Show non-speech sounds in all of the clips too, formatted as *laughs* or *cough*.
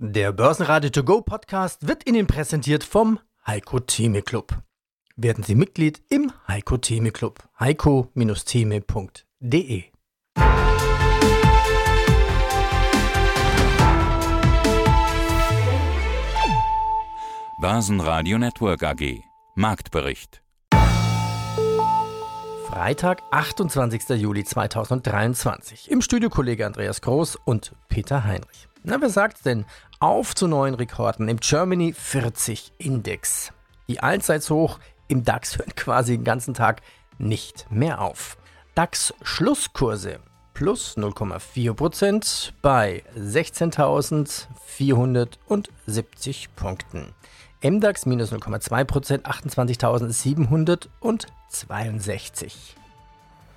Der Börsenradio To Go Podcast wird Ihnen präsentiert vom Heiko Theme Club. Werden Sie Mitglied im Heiko Theme Club. heiko-theme.de Börsenradio Network AG Marktbericht Freitag, 28. Juli 2023. Im Studio Kollege Andreas Groß und Peter Heinrich. Na, wer sagt's denn? Auf zu neuen Rekorden im Germany 40 Index. Die Allzeitshoch im DAX hören quasi den ganzen Tag nicht mehr auf. DAX Schlusskurse plus 0,4% bei 16.470 Punkten. MDAX minus 0,2%, 28.762.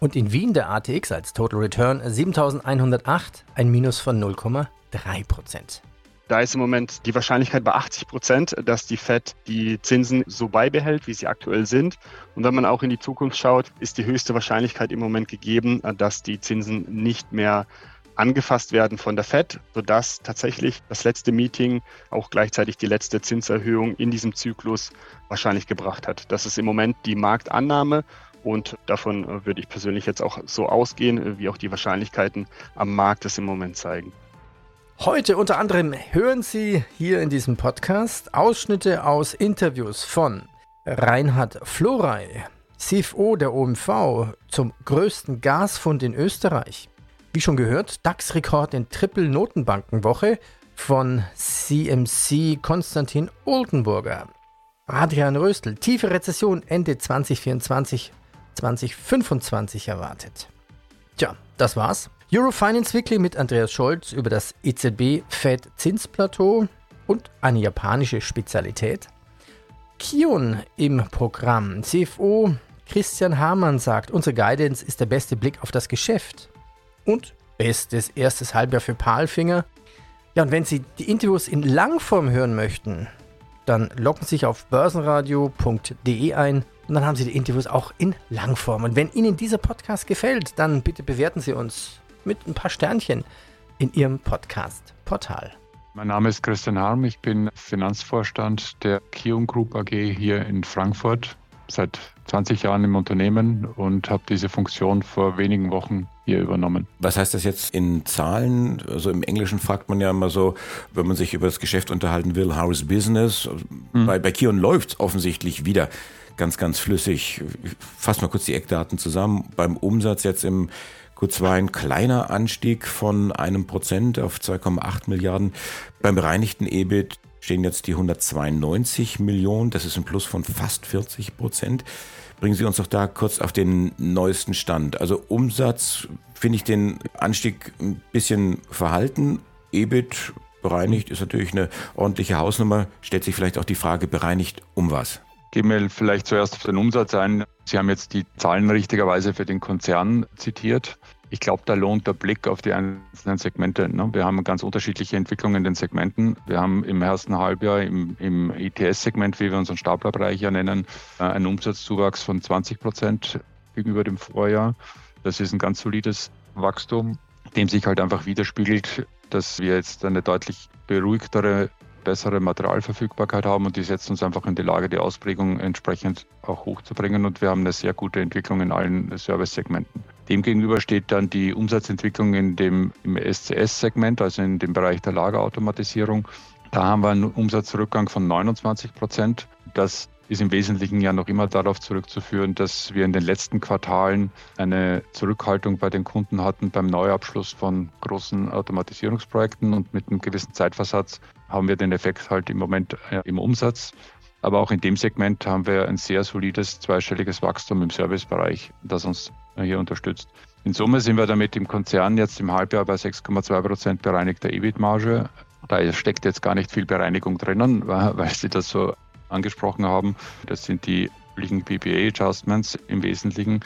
Und in Wien der ATX als Total Return 7.108, ein Minus von 0,3%. Da ist im Moment die Wahrscheinlichkeit bei 80 Prozent, dass die Fed die Zinsen so beibehält, wie sie aktuell sind. Und wenn man auch in die Zukunft schaut, ist die höchste Wahrscheinlichkeit im Moment gegeben, dass die Zinsen nicht mehr angefasst werden von der Fed, sodass tatsächlich das letzte Meeting auch gleichzeitig die letzte Zinserhöhung in diesem Zyklus wahrscheinlich gebracht hat. Das ist im Moment die Marktannahme und davon äh, würde ich persönlich jetzt auch so ausgehen, äh, wie auch die Wahrscheinlichkeiten am Markt es im Moment zeigen. Heute unter anderem hören Sie hier in diesem Podcast Ausschnitte aus Interviews von Reinhard Florey, CFO der OMV zum größten Gasfund in Österreich, wie schon gehört, DAX-Rekord in Triple-Notenbankenwoche von CMC Konstantin Oldenburger. Adrian Röstl, tiefe Rezession Ende 2024, 2025 erwartet. Tja, das war's. Eurofinance Weekly mit Andreas Scholz über das EZB-Fed-Zinsplateau und eine japanische Spezialität. Kion im Programm. CFO Christian Hamann sagt, unsere Guidance ist der beste Blick auf das Geschäft und bestes erstes Halbjahr für Palfinger. Ja, und wenn Sie die Interviews in Langform hören möchten, dann loggen Sie sich auf börsenradio.de ein und dann haben Sie die Interviews auch in Langform. Und wenn Ihnen dieser Podcast gefällt, dann bitte bewerten Sie uns mit ein paar Sternchen in Ihrem Podcast-Portal. Mein Name ist Christian Harm, ich bin Finanzvorstand der Kion Group AG hier in Frankfurt, seit 20 Jahren im Unternehmen und habe diese Funktion vor wenigen Wochen hier übernommen. Was heißt das jetzt in Zahlen? Also im Englischen fragt man ja immer so, wenn man sich über das Geschäft unterhalten will, how is business? Mhm. Bei, bei Kion läuft es offensichtlich wieder ganz, ganz flüssig. Ich fasse mal kurz die Eckdaten zusammen. Beim Umsatz jetzt im Q2 ein kleiner Anstieg von einem Prozent auf 2,8 Milliarden. Beim bereinigten EBIT stehen jetzt die 192 Millionen. Das ist ein Plus von fast 40 Prozent. Bringen Sie uns doch da kurz auf den neuesten Stand. Also Umsatz finde ich den Anstieg ein bisschen verhalten. EBIT bereinigt ist natürlich eine ordentliche Hausnummer. Stellt sich vielleicht auch die Frage, bereinigt um was? Gehen wir vielleicht zuerst auf den Umsatz ein. Sie haben jetzt die Zahlen richtigerweise für den Konzern zitiert. Ich glaube, da lohnt der Blick auf die einzelnen Segmente. Ne? Wir haben ganz unterschiedliche Entwicklungen in den Segmenten. Wir haben im ersten Halbjahr im, im ETS-Segment, wie wir unseren Staplerbereich ja nennen, äh, einen Umsatzzuwachs von 20 Prozent gegenüber dem Vorjahr. Das ist ein ganz solides Wachstum, dem sich halt einfach widerspiegelt, dass wir jetzt eine deutlich beruhigtere bessere Materialverfügbarkeit haben und die setzen uns einfach in die Lage, die Ausprägung entsprechend auch hochzubringen und wir haben eine sehr gute Entwicklung in allen Service-Segmenten. Demgegenüber steht dann die Umsatzentwicklung in dem, im SCS-Segment, also in dem Bereich der Lagerautomatisierung. Da haben wir einen Umsatzrückgang von 29 Prozent. Das ist im Wesentlichen ja noch immer darauf zurückzuführen, dass wir in den letzten Quartalen eine Zurückhaltung bei den Kunden hatten beim Neuabschluss von großen Automatisierungsprojekten und mit einem gewissen Zeitversatz haben wir den Effekt halt im Moment äh, im Umsatz. Aber auch in dem Segment haben wir ein sehr solides zweistelliges Wachstum im Servicebereich, das uns hier unterstützt. In Summe sind wir damit im Konzern jetzt im Halbjahr bei 6,2 Prozent bereinigter EBIT-Marge. Da steckt jetzt gar nicht viel Bereinigung drinnen, *laughs* weil Sie das so angesprochen haben. Das sind die üblichen PPA-Adjustments im Wesentlichen.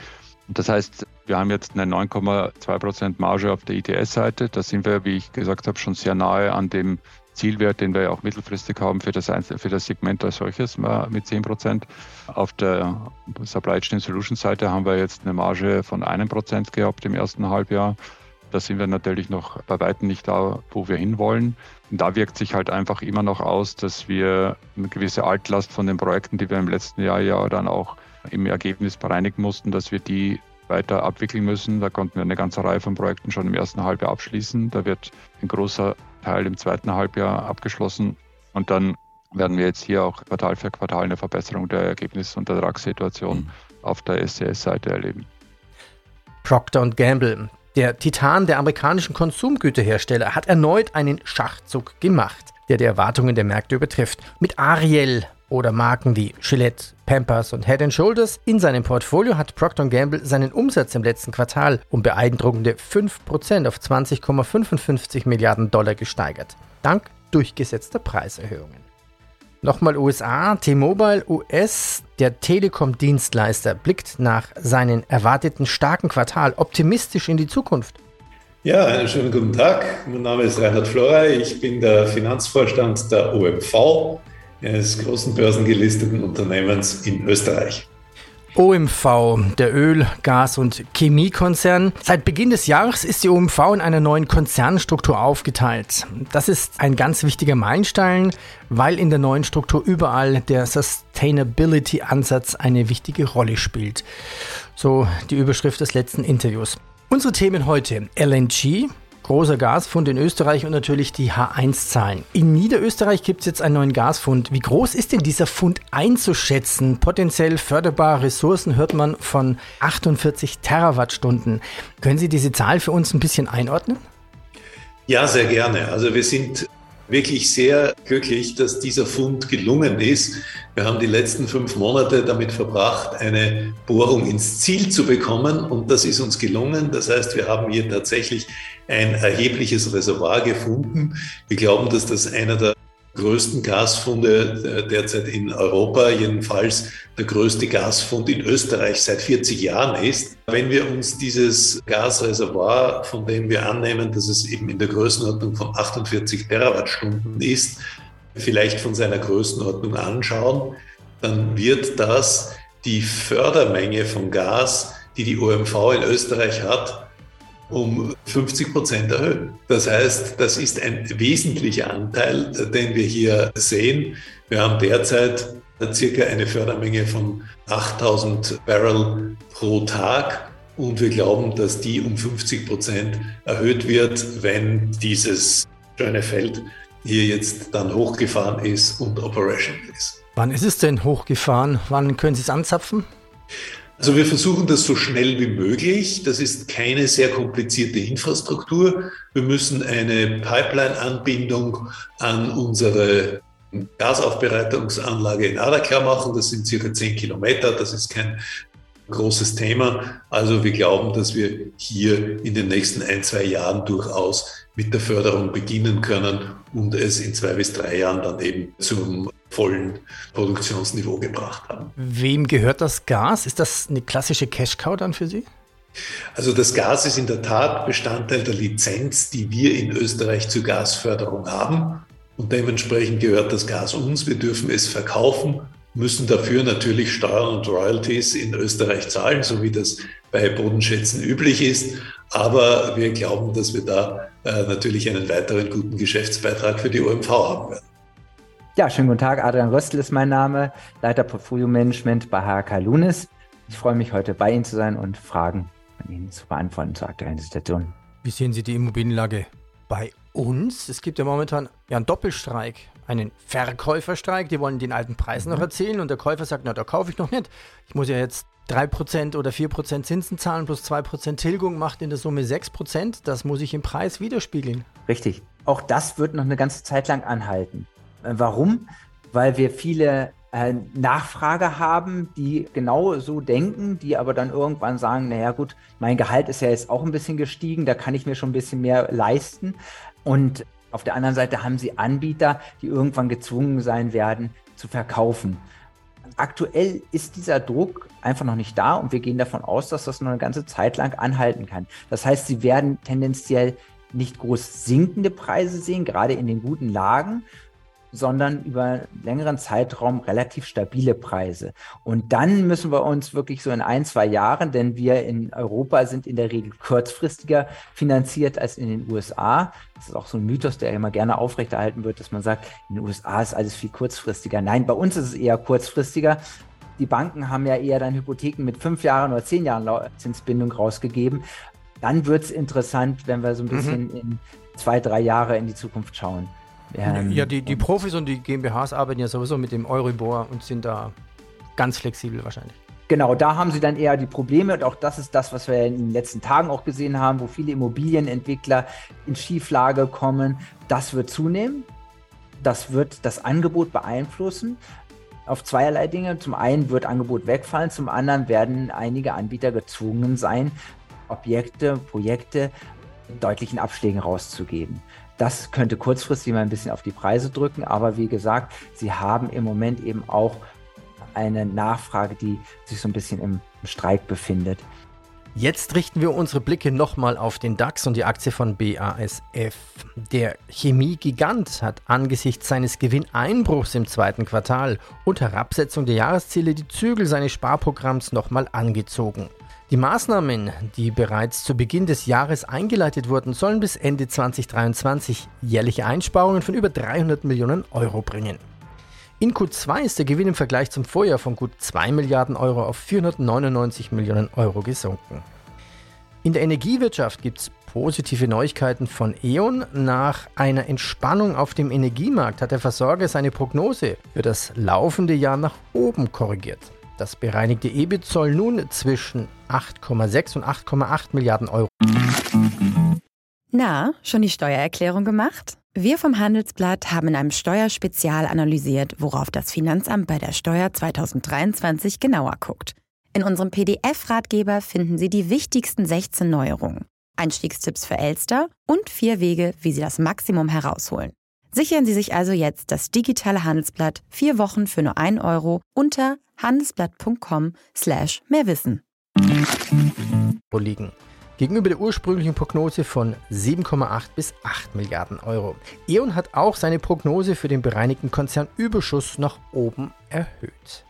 Das heißt, wir haben jetzt eine 9,2 Prozent Marge auf der ITS-Seite. Da sind wir, wie ich gesagt habe, schon sehr nahe an dem Zielwert, den wir ja auch mittelfristig haben für das, für das Segment als solches mit 10 Prozent. Auf der Supply Chain Solutions Seite haben wir jetzt eine Marge von einem Prozent gehabt im ersten Halbjahr. Da sind wir natürlich noch bei weitem nicht da, wo wir hinwollen. Und da wirkt sich halt einfach immer noch aus, dass wir eine gewisse Altlast von den Projekten, die wir im letzten Jahr ja dann auch im Ergebnis bereinigen mussten, dass wir die weiter abwickeln müssen. Da konnten wir eine ganze Reihe von Projekten schon im ersten Halbjahr abschließen. Da wird ein großer Teil im zweiten Halbjahr abgeschlossen. Und dann werden wir jetzt hier auch Quartal für Quartal eine Verbesserung der Ergebnis- und Ertragssituation mhm. auf der SCS-Seite erleben. Procter Gamble, der Titan der amerikanischen Konsumgüterhersteller, hat erneut einen Schachzug gemacht, der die Erwartungen der Märkte übertrifft. Mit Ariel oder Marken wie Gillette, Pampers und Head Shoulders in seinem Portfolio hat Procter Gamble seinen Umsatz im letzten Quartal um beeindruckende 5% auf 20,55 Milliarden Dollar gesteigert, dank durchgesetzter Preiserhöhungen. Nochmal USA, T-Mobile US, der Telekom-Dienstleister, blickt nach seinem erwarteten starken Quartal optimistisch in die Zukunft. Ja, einen schönen guten Tag. Mein Name ist Reinhard Florey. Ich bin der Finanzvorstand der OMV, eines großen börsengelisteten Unternehmens in Österreich. OMV, der Öl-, Gas- und Chemiekonzern. Seit Beginn des Jahres ist die OMV in einer neuen Konzernstruktur aufgeteilt. Das ist ein ganz wichtiger Meilenstein, weil in der neuen Struktur überall der Sustainability-Ansatz eine wichtige Rolle spielt. So die Überschrift des letzten Interviews. Unsere Themen heute LNG, großer Gasfund in Österreich und natürlich die H1-Zahlen. In Niederösterreich gibt es jetzt einen neuen Gasfund. Wie groß ist denn dieser Fund einzuschätzen? Potenziell förderbare Ressourcen hört man von 48 Terawattstunden. Können Sie diese Zahl für uns ein bisschen einordnen? Ja, sehr gerne. Also wir sind wirklich sehr glücklich, dass dieser Fund gelungen ist. Wir haben die letzten fünf Monate damit verbracht, eine Bohrung ins Ziel zu bekommen und das ist uns gelungen. Das heißt, wir haben hier tatsächlich ein erhebliches Reservoir gefunden. Wir glauben, dass das einer der größten Gasfunde äh, derzeit in Europa, jedenfalls der größte Gasfund in Österreich seit 40 Jahren ist. Wenn wir uns dieses Gasreservoir, von dem wir annehmen, dass es eben in der Größenordnung von 48 Terawattstunden ist, vielleicht von seiner Größenordnung anschauen, dann wird das die Fördermenge von Gas, die die OMV in Österreich hat, um 50 Prozent erhöhen. Das heißt, das ist ein wesentlicher Anteil, den wir hier sehen. Wir haben derzeit circa eine Fördermenge von 8000 Barrel pro Tag. Und wir glauben, dass die um 50 Prozent erhöht wird, wenn dieses schöne Feld hier jetzt dann hochgefahren ist und operational ist. Wann ist es denn hochgefahren? Wann können Sie es anzapfen? Also wir versuchen das so schnell wie möglich. Das ist keine sehr komplizierte Infrastruktur. Wir müssen eine Pipeline-Anbindung an unsere Gasaufbereitungsanlage in Adakar machen. Das sind circa zehn Kilometer. Das ist kein großes Thema. Also wir glauben, dass wir hier in den nächsten ein, zwei Jahren durchaus mit der Förderung beginnen können und es in zwei bis drei Jahren dann eben zum vollen Produktionsniveau gebracht haben. Wem gehört das Gas? Ist das eine klassische Cash-Cow dann für Sie? Also das Gas ist in der Tat Bestandteil der Lizenz, die wir in Österreich zur Gasförderung haben. Und dementsprechend gehört das Gas uns. Wir dürfen es verkaufen, müssen dafür natürlich Steuern und Royalties in Österreich zahlen, so wie das bei Bodenschätzen üblich ist. Aber wir glauben, dass wir da äh, natürlich einen weiteren guten Geschäftsbeitrag für die OMV haben werden. Ja, schönen guten Tag. Adrian Röstl ist mein Name, Leiter Portfolio Management bei HK Lunis. Ich freue mich, heute bei Ihnen zu sein und Fragen von Ihnen zu beantworten zur aktuellen Situation. Wie sehen Sie die Immobilienlage bei uns? Es gibt ja momentan ja einen Doppelstreik, einen Verkäuferstreik. Die wollen den alten Preis mhm. noch erzählen und der Käufer sagt, na, da kaufe ich noch nicht. Ich muss ja jetzt 3% oder 4% Zinsen zahlen plus 2% Tilgung macht in der Summe 6%. Das muss ich im Preis widerspiegeln. Richtig. Auch das wird noch eine ganze Zeit lang anhalten. Äh, warum? Weil wir viele äh, Nachfrage haben, die genau so denken, die aber dann irgendwann sagen, naja gut, mein Gehalt ist ja jetzt auch ein bisschen gestiegen, da kann ich mir schon ein bisschen mehr leisten. Und auf der anderen Seite haben sie Anbieter, die irgendwann gezwungen sein werden zu verkaufen. Aktuell ist dieser Druck einfach noch nicht da und wir gehen davon aus, dass das noch eine ganze Zeit lang anhalten kann. Das heißt, sie werden tendenziell nicht groß sinkende Preise sehen, gerade in den guten Lagen, sondern über einen längeren Zeitraum relativ stabile Preise. Und dann müssen wir uns wirklich so in ein, zwei Jahren, denn wir in Europa sind in der Regel kurzfristiger finanziert als in den USA. Das ist auch so ein Mythos, der immer gerne aufrechterhalten wird, dass man sagt, in den USA ist alles viel kurzfristiger. Nein, bei uns ist es eher kurzfristiger. Die Banken haben ja eher dann Hypotheken mit fünf Jahren oder zehn Jahren Zinsbindung rausgegeben. Dann wird es interessant, wenn wir so ein mhm. bisschen mhm. in zwei, drei Jahre in die Zukunft schauen. Ähm, ja, die, die Profis und die GmbHs arbeiten ja sowieso mit dem Euribor und sind da ganz flexibel wahrscheinlich. Genau, da haben sie dann eher die Probleme und auch das ist das, was wir in den letzten Tagen auch gesehen haben, wo viele Immobilienentwickler in Schieflage kommen. Das wird zunehmen. Das wird das Angebot beeinflussen auf zweierlei Dinge. Zum einen wird Angebot wegfallen, zum anderen werden einige Anbieter gezwungen sein, Objekte, Projekte deutlichen Abschlägen rauszugeben. Das könnte kurzfristig mal ein bisschen auf die Preise drücken, aber wie gesagt, sie haben im Moment eben auch eine Nachfrage, die sich so ein bisschen im Streik befindet. Jetzt richten wir unsere Blicke nochmal auf den DAX und die Aktie von BASF. Der Chemiegigant hat angesichts seines Gewinneinbruchs im zweiten Quartal und Herabsetzung der Jahresziele die Zügel seines Sparprogramms nochmal angezogen. Die Maßnahmen, die bereits zu Beginn des Jahres eingeleitet wurden, sollen bis Ende 2023 jährliche Einsparungen von über 300 Millionen Euro bringen. In Q2 ist der Gewinn im Vergleich zum Vorjahr von gut 2 Milliarden Euro auf 499 Millionen Euro gesunken. In der Energiewirtschaft gibt es positive Neuigkeiten von E.ON. Nach einer Entspannung auf dem Energiemarkt hat der Versorger seine Prognose für das laufende Jahr nach oben korrigiert. Das bereinigte EBIT soll nun zwischen 8,6 und 8,8 Milliarden Euro. Na, schon die Steuererklärung gemacht? Wir vom Handelsblatt haben in einem Steuerspezial analysiert, worauf das Finanzamt bei der Steuer 2023 genauer guckt. In unserem PDF-Ratgeber finden Sie die wichtigsten 16 Neuerungen, Einstiegstipps für Elster und vier Wege, wie Sie das Maximum herausholen. Sichern Sie sich also jetzt das digitale Handelsblatt vier Wochen für nur 1 Euro unter handelsblatt.com slash mehrwissen. Liegen. Gegenüber der ursprünglichen Prognose von 7,8 bis 8 Milliarden Euro. E.ON hat auch seine Prognose für den bereinigten Konzernüberschuss nach oben erhöht.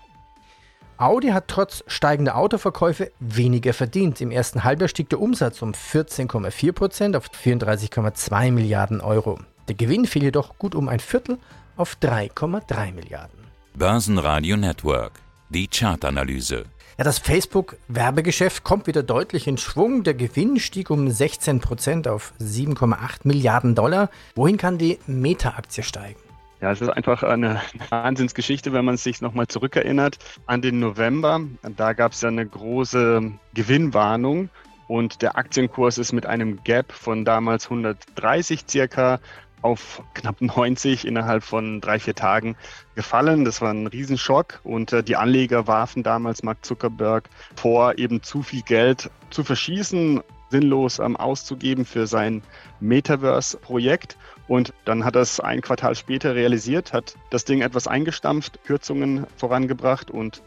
Audi hat trotz steigender Autoverkäufe weniger verdient. Im ersten Halbjahr stieg der Umsatz um 14,4% auf 34,2 Milliarden Euro. Der Gewinn fiel jedoch gut um ein Viertel auf 3,3 Milliarden. Börsenradio Network, die Chartanalyse. Ja, das Facebook-Werbegeschäft kommt wieder deutlich in Schwung. Der Gewinn stieg um 16 Prozent auf 7,8 Milliarden Dollar. Wohin kann die Meta-Aktie steigen? Ja, es ist einfach eine *laughs* Wahnsinnsgeschichte, wenn man sich nochmal zurückerinnert an den November. Da gab es ja eine große Gewinnwarnung und der Aktienkurs ist mit einem Gap von damals 130 circa auf knapp 90 innerhalb von drei, vier Tagen gefallen. Das war ein Riesenschock und äh, die Anleger warfen damals Mark Zuckerberg vor, eben zu viel Geld zu verschießen, sinnlos ähm, auszugeben für sein Metaverse-Projekt. Und dann hat er es ein Quartal später realisiert, hat das Ding etwas eingestampft, Kürzungen vorangebracht und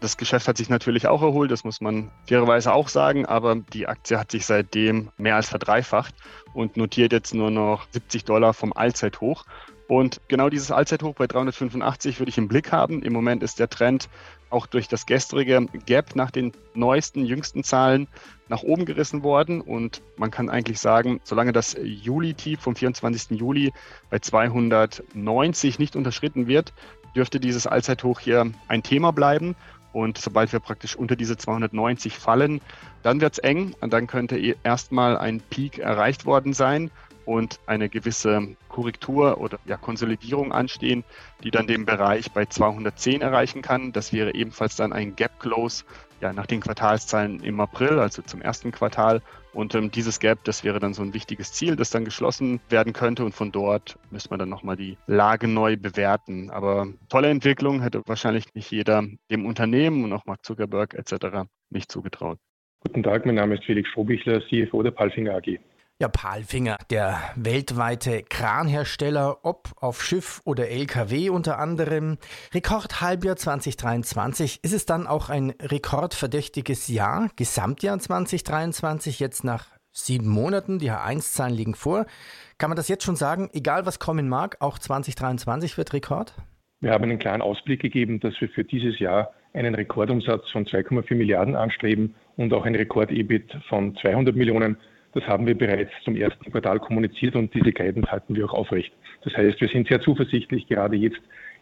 das Geschäft hat sich natürlich auch erholt, das muss man fairerweise auch sagen, aber die Aktie hat sich seitdem mehr als verdreifacht und notiert jetzt nur noch 70 Dollar vom Allzeithoch. Und genau dieses Allzeithoch bei 385 würde ich im Blick haben. Im Moment ist der Trend auch durch das gestrige Gap nach den neuesten, jüngsten Zahlen nach oben gerissen worden. Und man kann eigentlich sagen, solange das Juli-Tief vom 24. Juli bei 290 nicht unterschritten wird, dürfte dieses Allzeithoch hier ein Thema bleiben. Und sobald wir praktisch unter diese 290 fallen, dann wird es eng und dann könnte e- erstmal ein Peak erreicht worden sein und eine gewisse Korrektur oder ja, Konsolidierung anstehen, die dann den Bereich bei 210 erreichen kann. Das wäre ebenfalls dann ein Gap Close ja, nach den Quartalszahlen im April, also zum ersten Quartal. Und ähm, dieses Gap, das wäre dann so ein wichtiges Ziel, das dann geschlossen werden könnte. Und von dort müsste man dann nochmal die Lage neu bewerten. Aber tolle Entwicklung hätte wahrscheinlich nicht jeder dem Unternehmen und auch Mark Zuckerberg etc. nicht zugetraut. Guten Tag, mein Name ist Felix Strohbichler, CFO der Palfinger AG. Ja, Palfinger, der weltweite Kranhersteller, ob auf Schiff oder LKW unter anderem. Rekordhalbjahr 2023. Ist es dann auch ein rekordverdächtiges Jahr, Gesamtjahr 2023, jetzt nach sieben Monaten. Die H1-Zahlen liegen vor. Kann man das jetzt schon sagen, egal was kommen mag, auch 2023 wird Rekord? Wir haben einen klaren Ausblick gegeben, dass wir für dieses Jahr einen Rekordumsatz von 2,4 Milliarden anstreben und auch ein Rekord-EBIT von 200 Millionen. Das haben wir bereits zum ersten Quartal kommuniziert und diese Guidance halten wir auch aufrecht. Das heißt, wir sind sehr zuversichtlich, gerade jetzt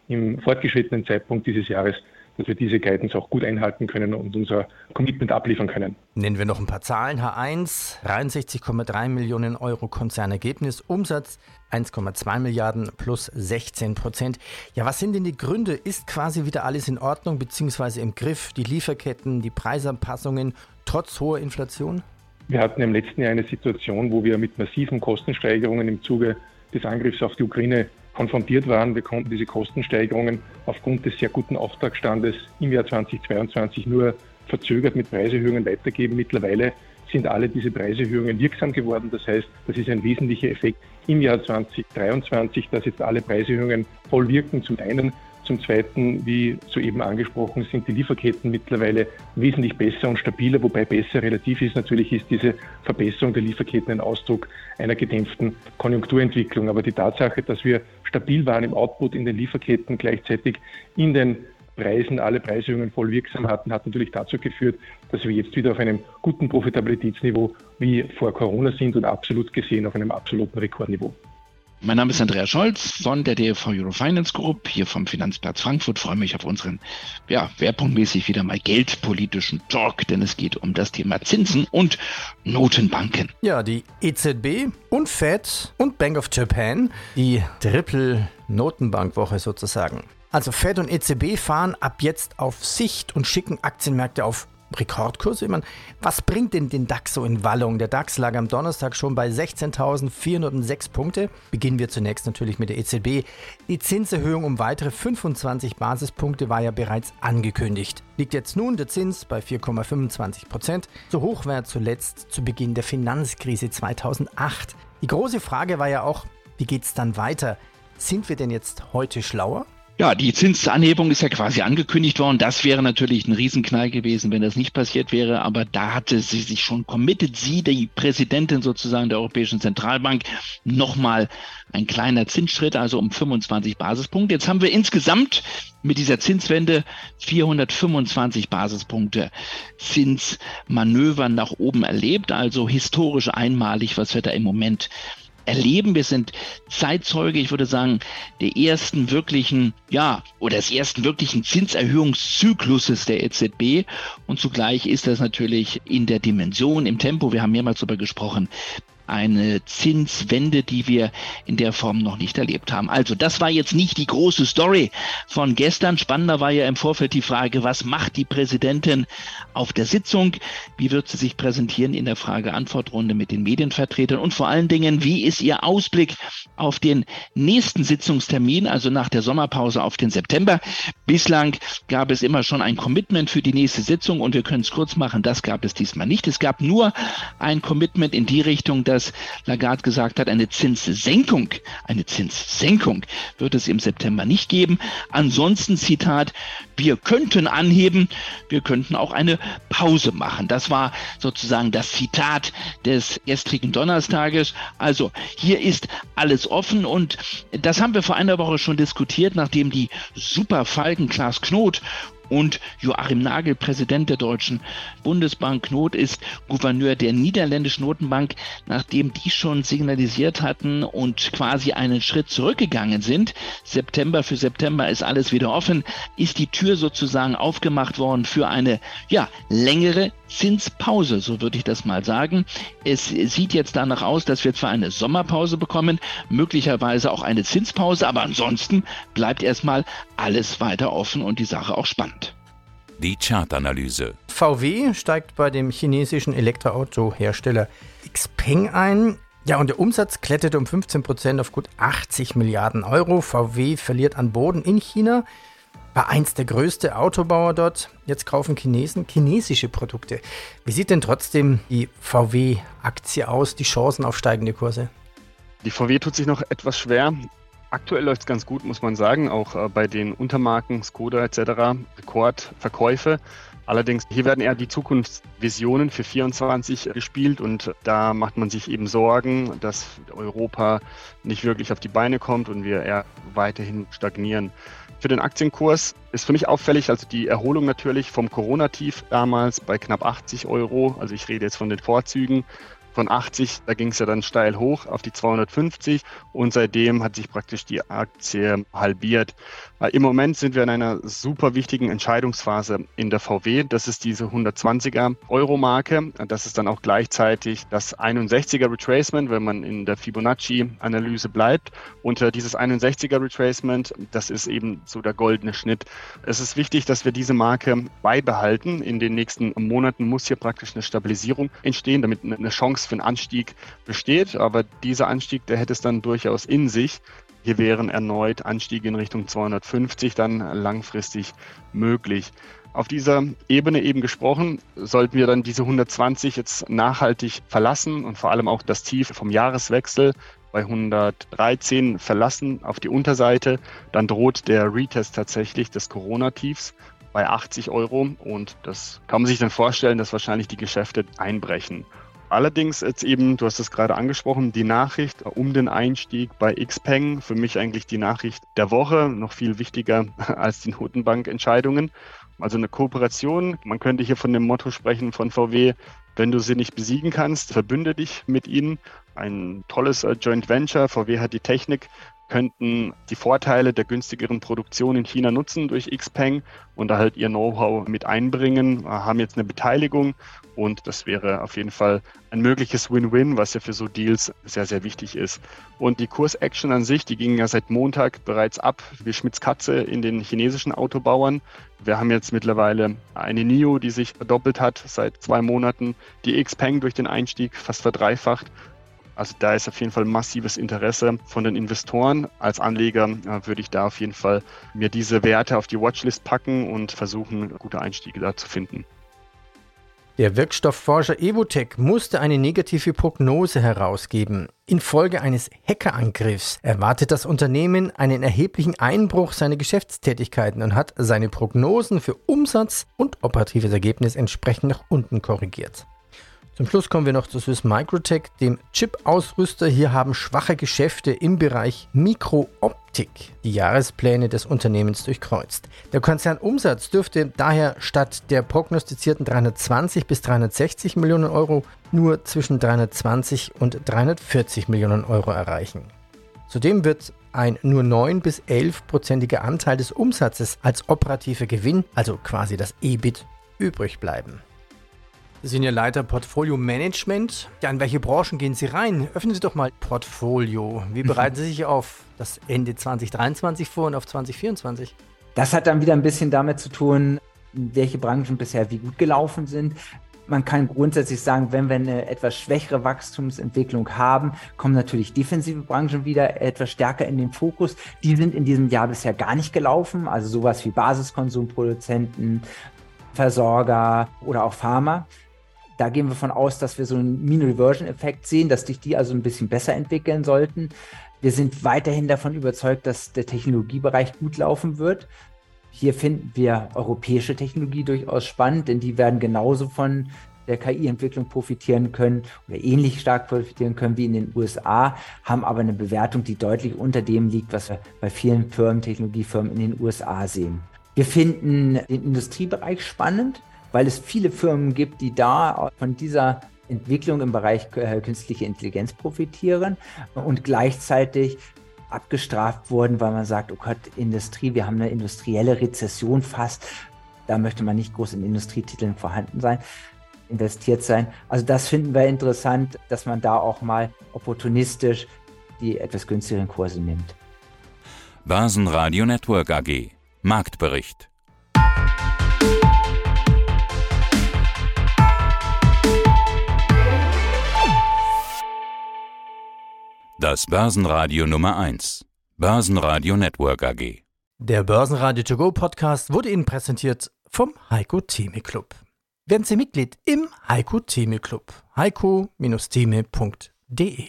im fortgeschrittenen Zeitpunkt dieses Jahres, dass wir diese Guidance auch gut einhalten können und unser Commitment abliefern können. Nennen wir noch ein paar Zahlen. H1, 63,3 Millionen Euro Konzernergebnis, Umsatz 1,2 Milliarden plus 16 Prozent. Ja, was sind denn die Gründe? Ist quasi wieder alles in Ordnung bzw. im Griff? Die Lieferketten, die Preisanpassungen trotz hoher Inflation? Wir hatten im letzten Jahr eine Situation, wo wir mit massiven Kostensteigerungen im Zuge des Angriffs auf die Ukraine konfrontiert waren. Wir konnten diese Kostensteigerungen aufgrund des sehr guten Auftragsstandes im Jahr 2022 nur verzögert mit Preiserhöhungen weitergeben. Mittlerweile sind alle diese Preiserhöhungen wirksam geworden. Das heißt, das ist ein wesentlicher Effekt im Jahr 2023, dass jetzt alle Preiserhöhungen voll wirken. Zum einen zum Zweiten, wie soeben angesprochen, sind die Lieferketten mittlerweile wesentlich besser und stabiler, wobei besser relativ ist. Natürlich ist diese Verbesserung der Lieferketten ein Ausdruck einer gedämpften Konjunkturentwicklung. Aber die Tatsache, dass wir stabil waren im Output in den Lieferketten, gleichzeitig in den Preisen alle Preiserhöhungen voll wirksam hatten, hat natürlich dazu geführt, dass wir jetzt wieder auf einem guten Profitabilitätsniveau wie vor Corona sind und absolut gesehen auf einem absoluten Rekordniveau. Mein Name ist Andreas Scholz von der DFV Eurofinance Group, hier vom Finanzplatz Frankfurt. Freue mich auf unseren, ja, schwerpunktmäßig wieder mal geldpolitischen Talk, denn es geht um das Thema Zinsen und Notenbanken. Ja, die EZB und Fed und Bank of Japan, die Triple-Notenbankwoche sozusagen. Also Fed und EZB fahren ab jetzt auf Sicht und schicken Aktienmärkte auf Rekordkurse. Ich meine, was bringt denn den DAX so in Wallung? Der DAX lag am Donnerstag schon bei 16.406 Punkte. Beginnen wir zunächst natürlich mit der EZB. Die Zinserhöhung um weitere 25 Basispunkte war ja bereits angekündigt. Liegt jetzt nun der Zins bei 4,25 Prozent. So hoch war er zuletzt zu Beginn der Finanzkrise 2008. Die große Frage war ja auch, wie geht es dann weiter? Sind wir denn jetzt heute schlauer? Ja, die Zinsanhebung ist ja quasi angekündigt worden. Das wäre natürlich ein Riesenknall gewesen, wenn das nicht passiert wäre. Aber da hatte sie sich schon committed, sie, die Präsidentin sozusagen der Europäischen Zentralbank, nochmal ein kleiner Zinsschritt, also um 25 Basispunkte. Jetzt haben wir insgesamt mit dieser Zinswende 425 Basispunkte Zinsmanöver nach oben erlebt. Also historisch einmalig, was wir da im Moment erleben. Wir sind Zeitzeuge, ich würde sagen, der ersten wirklichen, ja, oder des ersten wirklichen Zinserhöhungszykluses der EZB. Und zugleich ist das natürlich in der Dimension, im Tempo, wir haben mehrmals darüber gesprochen, eine Zinswende, die wir in der Form noch nicht erlebt haben. Also das war jetzt nicht die große Story von gestern. Spannender war ja im Vorfeld die Frage, was macht die Präsidentin auf der Sitzung? Wie wird sie sich präsentieren in der Frage-Antwort-Runde mit den Medienvertretern? Und vor allen Dingen, wie ist ihr Ausblick auf den nächsten Sitzungstermin, also nach der Sommerpause auf den September? Bislang gab es immer schon ein Commitment für die nächste Sitzung und wir können es kurz machen, das gab es diesmal nicht. Es gab nur ein Commitment in die Richtung, dass dass Lagarde gesagt hat, eine Zinssenkung, eine Zinssenkung wird es im September nicht geben. Ansonsten, Zitat, wir könnten anheben, wir könnten auch eine Pause machen. Das war sozusagen das Zitat des gestrigen Donnerstages. Also hier ist alles offen und das haben wir vor einer Woche schon diskutiert, nachdem die Superfalken Klaas Knot und Joachim Nagel, Präsident der Deutschen Bundesbank. Not ist Gouverneur der niederländischen Notenbank, nachdem die schon signalisiert hatten und quasi einen Schritt zurückgegangen sind. September für September ist alles wieder offen, ist die Tür sozusagen aufgemacht worden für eine, ja, längere Zinspause, so würde ich das mal sagen. Es sieht jetzt danach aus, dass wir zwar eine Sommerpause bekommen, möglicherweise auch eine Zinspause, aber ansonsten bleibt erstmal alles weiter offen und die Sache auch spannend. Die Chartanalyse. VW steigt bei dem chinesischen Elektroautohersteller Xpeng ein. Ja, und der Umsatz klettert um 15 Prozent auf gut 80 Milliarden Euro. VW verliert an Boden in China war einst der größte Autobauer dort. Jetzt kaufen Chinesen chinesische Produkte. Wie sieht denn trotzdem die VW-Aktie aus, die Chancen auf steigende Kurse? Die VW tut sich noch etwas schwer. Aktuell läuft es ganz gut, muss man sagen, auch äh, bei den Untermarken Skoda etc. Rekordverkäufe. Allerdings, hier werden eher die Zukunftsvisionen für 24 gespielt und da macht man sich eben Sorgen, dass Europa nicht wirklich auf die Beine kommt und wir eher weiterhin stagnieren. Für den Aktienkurs ist für mich auffällig, also die Erholung natürlich vom Corona-Tief damals bei knapp 80 Euro. Also ich rede jetzt von den Vorzügen von 80, da ging es ja dann steil hoch auf die 250 und seitdem hat sich praktisch die Aktie halbiert. Im Moment sind wir in einer super wichtigen Entscheidungsphase in der VW. Das ist diese 120er Euro Marke. Das ist dann auch gleichzeitig das 61er Retracement, wenn man in der Fibonacci-Analyse bleibt. Und dieses 61er Retracement, das ist eben so der goldene Schnitt. Es ist wichtig, dass wir diese Marke beibehalten. In den nächsten Monaten muss hier praktisch eine Stabilisierung entstehen, damit eine Chance für einen Anstieg besteht. Aber dieser Anstieg, der hätte es dann durchaus in sich. Hier wären erneut Anstiege in Richtung 250 dann langfristig möglich. Auf dieser Ebene eben gesprochen, sollten wir dann diese 120 jetzt nachhaltig verlassen und vor allem auch das Tief vom Jahreswechsel bei 113 verlassen auf die Unterseite, dann droht der Retest tatsächlich des Corona-Tiefs bei 80 Euro und das kann man sich dann vorstellen, dass wahrscheinlich die Geschäfte einbrechen. Allerdings jetzt eben, du hast es gerade angesprochen, die Nachricht um den Einstieg bei Xpeng, für mich eigentlich die Nachricht der Woche, noch viel wichtiger *laughs* als die Notenbankentscheidungen. Also eine Kooperation, man könnte hier von dem Motto sprechen von VW, wenn du sie nicht besiegen kannst, verbünde dich mit ihnen. Ein tolles äh, Joint Venture. VW hat die Technik, könnten die Vorteile der günstigeren Produktion in China nutzen durch Xpeng und da halt ihr Know-how mit einbringen, haben jetzt eine Beteiligung und das wäre auf jeden Fall ein mögliches Win-Win, was ja für so Deals sehr, sehr wichtig ist. Und die Kursaction an sich, die ging ja seit Montag bereits ab, wie Schmitz Katze in den chinesischen Autobauern. Wir haben jetzt mittlerweile eine NIO, die sich verdoppelt hat seit zwei Monaten, die Xpeng durch den Einstieg fast verdreifacht also da ist auf jeden Fall massives Interesse von den Investoren. Als Anleger äh, würde ich da auf jeden Fall mir diese Werte auf die Watchlist packen und versuchen, gute Einstiege da zu finden. Der Wirkstoffforscher Evotech musste eine negative Prognose herausgeben. Infolge eines Hackerangriffs erwartet das Unternehmen einen erheblichen Einbruch seiner Geschäftstätigkeiten und hat seine Prognosen für Umsatz und operatives Ergebnis entsprechend nach unten korrigiert. Zum Schluss kommen wir noch zu Swiss Microtech, dem Chip-Ausrüster. Hier haben schwache Geschäfte im Bereich Mikrooptik die Jahrespläne des Unternehmens durchkreuzt. Der Konzernumsatz dürfte daher statt der prognostizierten 320 bis 360 Millionen Euro nur zwischen 320 und 340 Millionen Euro erreichen. Zudem wird ein nur 9 bis 11-prozentiger Anteil des Umsatzes als operativer Gewinn, also quasi das EBIT, übrig bleiben. Sie sind ja Leiter Portfolio Management. Ja, in welche Branchen gehen Sie rein? Öffnen Sie doch mal Portfolio. Wie bereiten Sie sich auf das Ende 2023 vor und auf 2024? Das hat dann wieder ein bisschen damit zu tun, welche Branchen bisher wie gut gelaufen sind. Man kann grundsätzlich sagen, wenn wir eine etwas schwächere Wachstumsentwicklung haben, kommen natürlich defensive Branchen wieder etwas stärker in den Fokus. Die sind in diesem Jahr bisher gar nicht gelaufen, also sowas wie Basiskonsumproduzenten, Versorger oder auch Pharma. Da gehen wir von aus, dass wir so einen Mean-Reversion-Effekt sehen, dass sich die also ein bisschen besser entwickeln sollten. Wir sind weiterhin davon überzeugt, dass der Technologiebereich gut laufen wird. Hier finden wir europäische Technologie durchaus spannend, denn die werden genauso von der KI-Entwicklung profitieren können oder ähnlich stark profitieren können wie in den USA, haben aber eine Bewertung, die deutlich unter dem liegt, was wir bei vielen Firmen, Technologiefirmen in den USA sehen. Wir finden den Industriebereich spannend weil es viele Firmen gibt, die da von dieser Entwicklung im Bereich äh, künstliche Intelligenz profitieren und gleichzeitig abgestraft wurden, weil man sagt, oh Gott, Industrie, wir haben eine industrielle Rezession fast. Da möchte man nicht groß in Industrietiteln vorhanden sein, investiert sein. Also das finden wir interessant, dass man da auch mal opportunistisch die etwas günstigeren Kurse nimmt. Basen Network AG Marktbericht Das Börsenradio Nummer 1. Börsenradio Network AG. Der Börsenradio To Go Podcast wurde Ihnen präsentiert vom Heiko Theme Club. Werden Sie Mitglied im Heiko Theme Club. heiko-theme.de